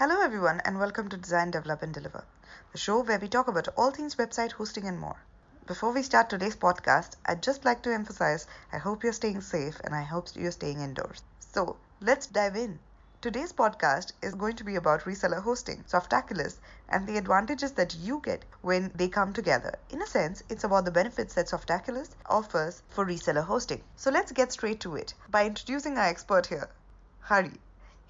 Hello, everyone, and welcome to Design, Develop, and Deliver, the show where we talk about all things website hosting and more. Before we start today's podcast, I'd just like to emphasize I hope you're staying safe and I hope you're staying indoors. So, let's dive in. Today's podcast is going to be about reseller hosting, Softaculous, and the advantages that you get when they come together. In a sense, it's about the benefits that Softaculous offers for reseller hosting. So let's get straight to it by introducing our expert here, Hari.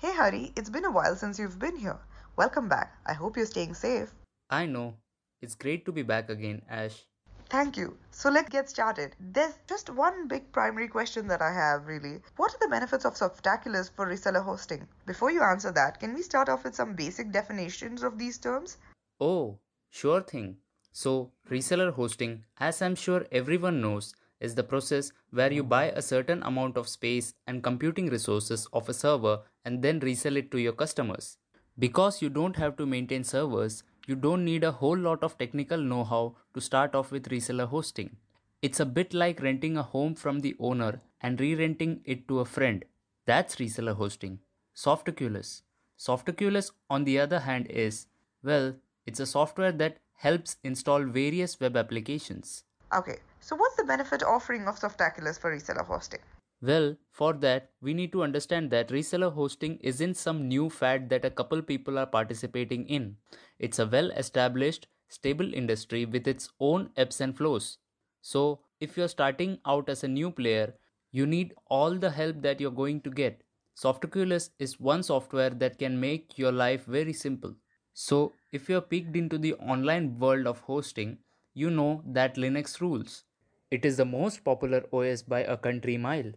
Hey Hari, it's been a while since you've been here. Welcome back. I hope you're staying safe. I know. It's great to be back again, Ash. Thank you. So let's get started. There's just one big primary question that I have really. What are the benefits of Softaculous for reseller hosting? Before you answer that, can we start off with some basic definitions of these terms? Oh, sure thing. So, reseller hosting, as I'm sure everyone knows, is the process where you buy a certain amount of space and computing resources of a server and then resell it to your customers. Because you don't have to maintain servers, you don't need a whole lot of technical know how to start off with reseller hosting. It's a bit like renting a home from the owner and re renting it to a friend. That's reseller hosting. Softaculous. Softaculous, on the other hand, is well, it's a software that helps install various web applications. Okay, so what's the benefit offering of Softaculous for reseller hosting? Well, for that, we need to understand that reseller hosting isn't some new fad that a couple people are participating in. It's a well established, stable industry with its own ebbs and flows. So, if you're starting out as a new player, you need all the help that you're going to get. Softaculous is one software that can make your life very simple. So, if you're peeked into the online world of hosting, you know that Linux rules. It is the most popular OS by a country mile.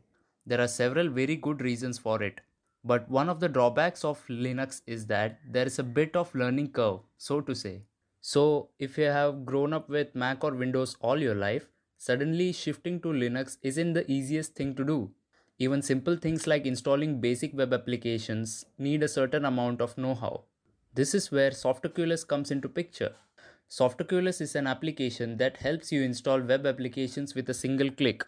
There are several very good reasons for it. But one of the drawbacks of Linux is that there is a bit of learning curve, so to say. So, if you have grown up with Mac or Windows all your life, suddenly shifting to Linux isn't the easiest thing to do. Even simple things like installing basic web applications need a certain amount of know how. This is where Softaculous comes into picture. Softaculous is an application that helps you install web applications with a single click.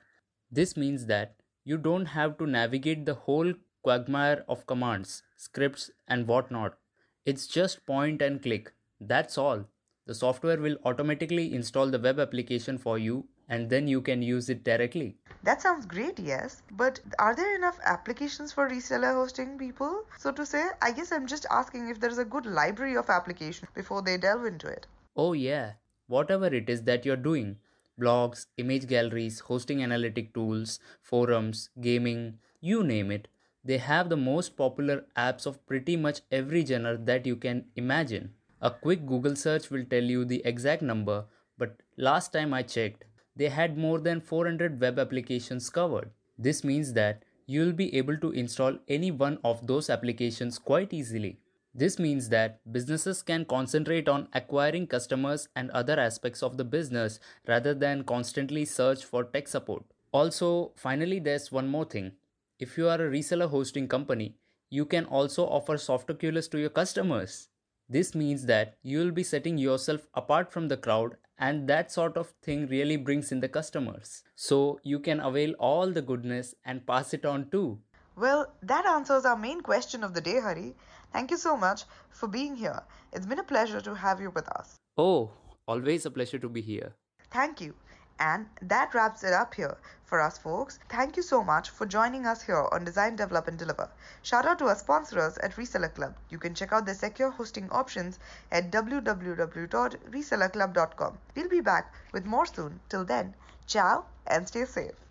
This means that you don't have to navigate the whole quagmire of commands, scripts, and whatnot. It's just point and click. That's all. The software will automatically install the web application for you and then you can use it directly. That sounds great, yes. But are there enough applications for reseller hosting people? So to say, I guess I'm just asking if there's a good library of applications before they delve into it. Oh, yeah. Whatever it is that you're doing, blogs, image galleries, hosting analytic tools, forums, gaming, you name it. They have the most popular apps of pretty much every genre that you can imagine. A quick Google search will tell you the exact number, but last time I checked, they had more than 400 web applications covered. This means that you'll be able to install any one of those applications quite easily. This means that businesses can concentrate on acquiring customers and other aspects of the business rather than constantly search for tech support. Also, finally, there's one more thing. If you are a reseller hosting company, you can also offer Softaculous to your customers. This means that you will be setting yourself apart from the crowd, and that sort of thing really brings in the customers. So you can avail all the goodness and pass it on too. Well, that answers our main question of the day, Hari. Thank you so much for being here. It's been a pleasure to have you with us. Oh, always a pleasure to be here. Thank you. And that wraps it up here for us, folks. Thank you so much for joining us here on Design, Develop, and Deliver. Shout out to our sponsors at Reseller Club. You can check out their secure hosting options at www.resellerclub.com. We'll be back with more soon. Till then, ciao and stay safe.